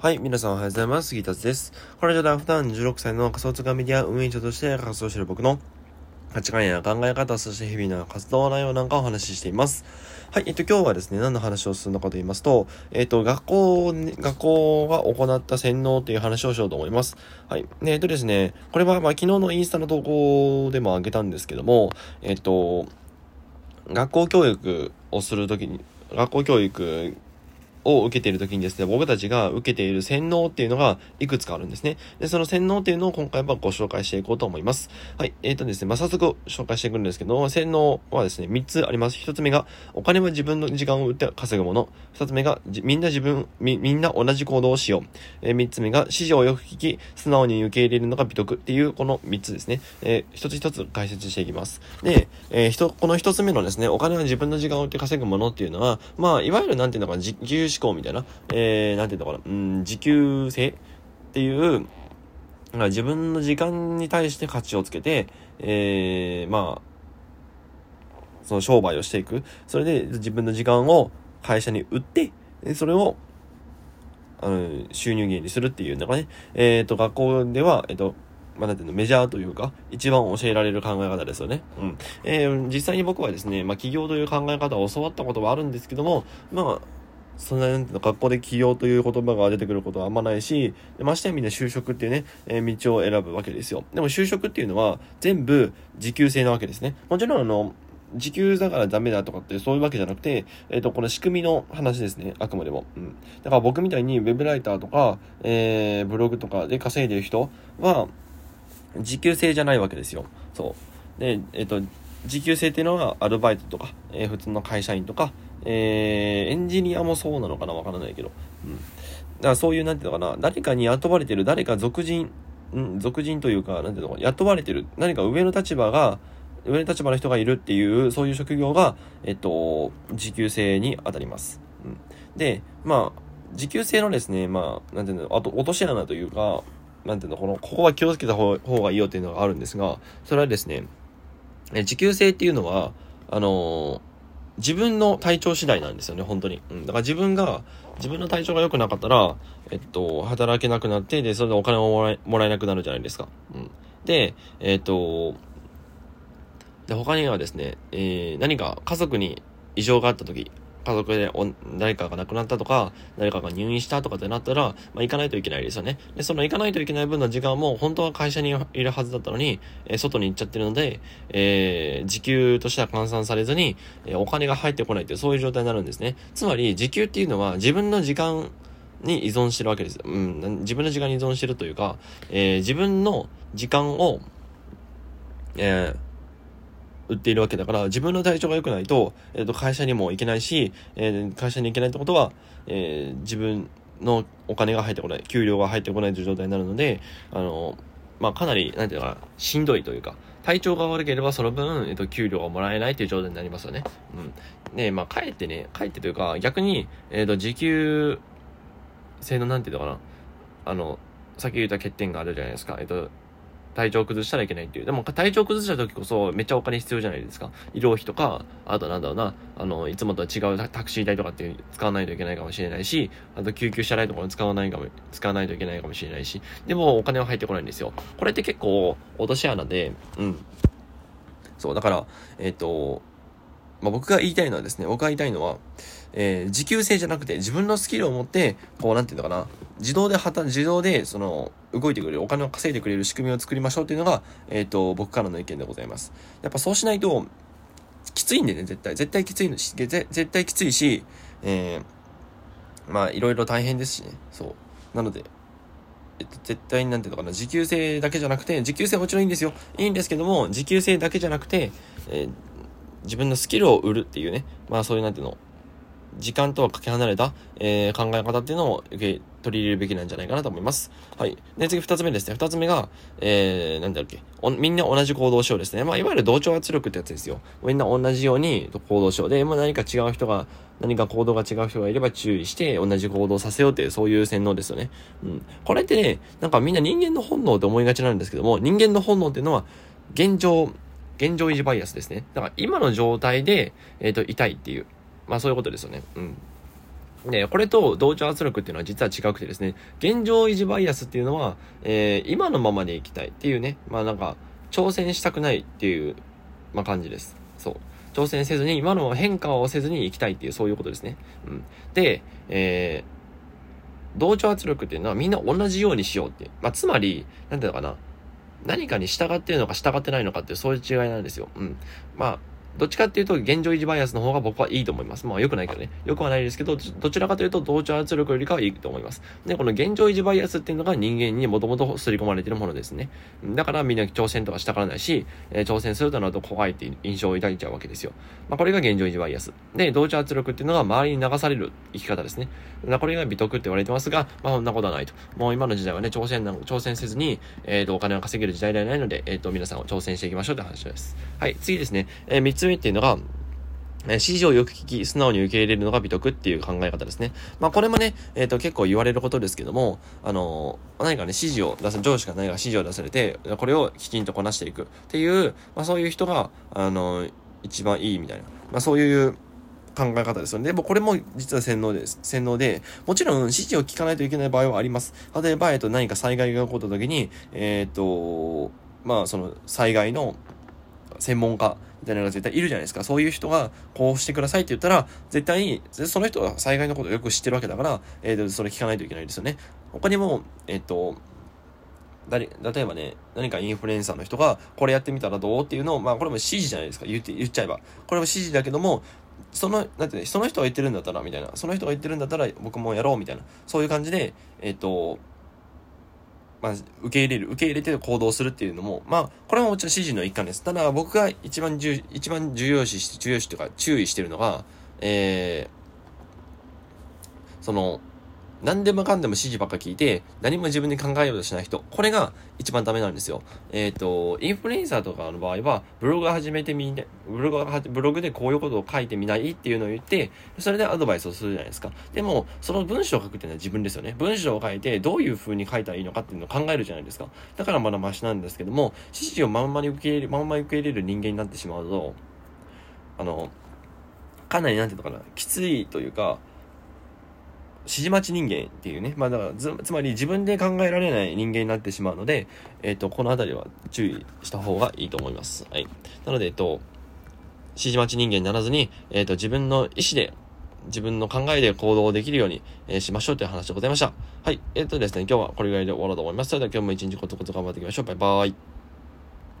はい、皆さんおはようございます。杉達です。このラジオでは普段16歳の仮想通貨メディア運営者として活動している僕の価値観や考え方、そして日々の活動内容なんかをお話ししています。はい、えっと、今日はですね、何の話をするのかと言いますと、えっと、学校、学校が行った洗脳っていう話をしようと思います。はい。えっとですね、これは、まあ、昨日のインスタの投稿でもあげたんですけども、えっと、学校教育をするときに、学校教育を受けている時にですね、僕たちが受けている洗脳っていうのがいくつかあるんですね。で、その洗脳っていうのを今回はご紹介していこうと思います。はい。えっ、ー、とですね、まあ、早速紹介していくんですけど、洗脳はですね、3つあります。1つ目が、お金は自分の時間を売って稼ぐもの。2つ目が、みんな自分、み、みんな同じ行動をしよう。えー、3つ目が、指示をよく聞き、素直に受け入れるのが美徳っていう、この3つですね。えー、一つ一つ解説していきます。で、えー、この1つ目のですね、お金は自分の時間を売って稼ぐものっていうのは、まあ、いわゆるなんていうのかな、自由思考みたいな、えー、なんていうのかな、うん、時給制っていう、自分の時間に対して価値をつけて、えー、まあ、その商売をしていく。それで自分の時間を会社に売って、それを、あの、収入源にするっていうのがね、えっ、ー、と、学校では、えっ、ー、と、まあ、なんていうの、メジャーというか、一番教えられる考え方ですよね。うん。えー、実際に僕はですね、まあ、企業という考え方を教わったことはあるんですけども、まあ、そんな、学校で起業という言葉が出てくることはあんまないし、ましてやみんな就職っていうね、えー、道を選ぶわけですよ。でも就職っていうのは全部時給制なわけですね。もちろんあの、時給だからダメだとかってそういうわけじゃなくて、えっ、ー、と、この仕組みの話ですね。あくまでも。うん。だから僕みたいに web ライターとか、えー、ブログとかで稼いでる人は、時給制じゃないわけですよ。そう。で、えっ、ー、と、時給制っていうのはアルバイトとか、えー、普通の会社員とか、えー、エンジニアもそうなのかなわからないけど。うん。だからそういう、なんていうのかな、誰かに雇われてる、誰か属人、うん、属人というか、なんていうのかな、雇われてる、何か上の立場が、上の立場の人がいるっていう、そういう職業が、えっと、時給制に当たります。うん。で、まあ、時給制のですね、まあ、なんていうの、あと、落とし穴というか、なんていうの、この、ここは気をつけた方がいいよっていうのがあるんですが、それはですね、え時給制っていうのは、あの自分の体調次第なんですよね、本当に。うん。だから自分が、自分の体調が良くなかったら、えっと、働けなくなって、で、それでお金をもらえ、もらえなくなるじゃないですか。うん。で、えっと、で、他にはですね、えー、何か家族に異常があった時、家族で誰かが亡くなったとか、誰かが入院したとかってなったら、まあ、行かないといけないですよね。で、その行かないといけない分の時間も、本当は会社にいるはずだったのに、えー、外に行っちゃってるので、えー、時給としては換算されずに、えー、お金が入ってこないっていう、そういう状態になるんですね。つまり、時給っていうのは自分の時間に依存してるわけです。うん、自分の時間に依存してるというか、えー、自分の時間を、えー、売っているわけだから、自分の体調が良くないと、えっ、ー、と、会社にも行けないし、えー、会社に行けないってことは、えー、自分のお金が入ってこない、給料が入ってこないという状態になるので、あの、まあ、かなり、なんていうかな、しんどいというか、体調が悪ければその分、えっと、給料がもらえないという状態になりますよね。うん。で、まあ、帰ってね、帰ってというか、逆に、えっ、と、時給制の、なんていうのかな、あの、さっき言った欠点があるじゃないですか。えっと、体調崩したらいけないっていう。でも体調崩した時こそめっちゃお金必要じゃないですか。医療費とか、あとなんだろうな、あの、いつもとは違うタクシー代とかっていう使わないといけないかもしれないし、あと救急車代とかも使わないかも、使わないといけないかもしれないし、でもお金は入ってこないんですよ。これって結構落とし穴で、うん。そう、だから、えっ、ー、と、まあ、僕が言いたいのはですね、僕が言いたいのは、えー、時給制じゃなくて自分のスキルを持って、こう、なんていうのかな、自動で働、自動で、その、動いてくれる、お金を稼いでくれる仕組みを作りましょうっていうのが、えっ、ー、と、僕からの意見でございます。やっぱそうしないと、きついんでね、絶対。絶対きついのし、絶対きついし、えー、まあ、いろいろ大変ですしね。そう。なので、えっと、絶対になんていうのかな、時給制だけじゃなくて、時給制もちろんいいんですよ。いいんですけども、時給制だけじゃなくて、えー、自分のスキルを売るっていうね、まあそういうなんていうの、時間とはかけ離れた、えー、考え方っていうのを受け取り入れるべきなんじゃないかなと思います。はい。で、次二つ目ですね。二つ目が、えー、なんだっけ。みんな同じ行動しようですね。まあ、いわゆる同調圧力ってやつですよ。みんな同じように行動しよう。で、まあ、何か違う人が、何か行動が違う人がいれば注意して同じ行動させようっていう、そういう洗脳ですよね。うん。これってね、なんかみんな人間の本能って思いがちなんですけども、人間の本能っていうのは、現状、現状維持バイアスですね。だから今の状態で、えっ、ー、と、痛いっていう。まあそういうことですよね。うん。で、これと同調圧力っていうのは実は違くてですね、現状維持バイアスっていうのは、えー、今のままでいきたいっていうね、まあなんか、挑戦したくないっていう、まあ感じです。そう。挑戦せずに、今の変化をせずに行きたいっていう、そういうことですね。うん。で、えー、同調圧力っていうのはみんな同じようにしようっていう。まあ、つまり、なんていうのかな。何かに従っているのか従ってないのかっていう、そういう違いなんですよ。うん。まあ、どっちかっていうと、現状維持バイアスの方が僕はいいと思います。まあ、良くないけどね。良くはないですけど、どちらかというと、同調圧力よりかはいいと思います。で、この現状維持バイアスっていうのが人間にもともと刷り込まれているものですね。だからみんな挑戦とかしたからないし、えー、挑戦するとなると怖いっていう印象を抱いちゃうわけですよ。まあ、これが現状維持バイアス。で、同調圧力っていうのが周りに流される生き方ですね。これが美徳って言われてますが、まあ、そんなことはないと。もう今の時代はね、挑戦な挑戦せずに、えっ、ー、と、お金を稼げる時代ではないので、えっ、ー、と、皆さんを挑戦していきましょうって話です。はい、次ですね。えー、つ目っていうのが、指示をよく聞き、素直に受け入れるのが美徳っていう考え方ですね。まあこれもね、えっ、ー、と結構言われることですけども、あのー、何かね、指示を出す、上司が何か指示を出されて、これをきちんとこなしていくっていう、まあそういう人が、あのー、一番いいみたいな、まあそういう考え方ですよね。でもこれも実は洗脳です。洗脳で、もちろん指示を聞かないといけない場合はあります。例えば、えっと、何か災害が起こった時に、えっと、まあその災害の専門家みたいなのが絶対いるじゃないですか。そういう人がこうしてくださいって言ったら、絶対に、その人は災害のことをよく知ってるわけだから、え、ー、それ聞かないといけないですよね。他にも、えっ、ー、と、誰、例えばね、何かインフルエンサーの人が、これやってみたらどうっていうのを、まあ、これも指示じゃないですか。言って、言っちゃえば。これも指示だけども、その、なんてね、その人が言ってるんだったら、みたいな。その人が言ってるんだったら、僕もやろう、みたいな。そういう感じで、えっ、ー、と、まあ、受け入れる、受け入れて行動するっていうのも、まあ、これももちろん指示の一環です。ただ、僕が一番重、一番重要視して、重要視というか、注意してるのが、えー、その、何でもかんでも指示ばっか聞いて、何も自分で考えようとしない人。これが一番ダメなんですよ。えっ、ー、と、インフルエンサーとかの場合は、ブログ始めてみて、ブログブログでこういうことを書いてみないっていうのを言って、それでアドバイスをするじゃないですか。でも、その文章を書くっていうのは自分ですよね。文章を書いて、どういう風に書いたらいいのかっていうのを考えるじゃないですか。だからまだマシなんですけども、指示をまんまに受け入れる、まんま受け入れる人間になってしまうと、あの、かなりなんていうのかな、きついというか、指示待ち人間っていうね、まあだからつ、まり自分で考えられない人間になってしまうので、えっ、ー、と、このあたりは注意した方がいいと思います。はい。なので、えっと、指示待ち人間にならずに、えっ、ー、と、自分の意思で、自分の考えで行動できるように、え、しましょうという話でございました。はい。えっ、とですね、今日はこれぐらいで終わろうと思います。それでは今日も一日コツコツ頑張っていきましょう。バイバーイ。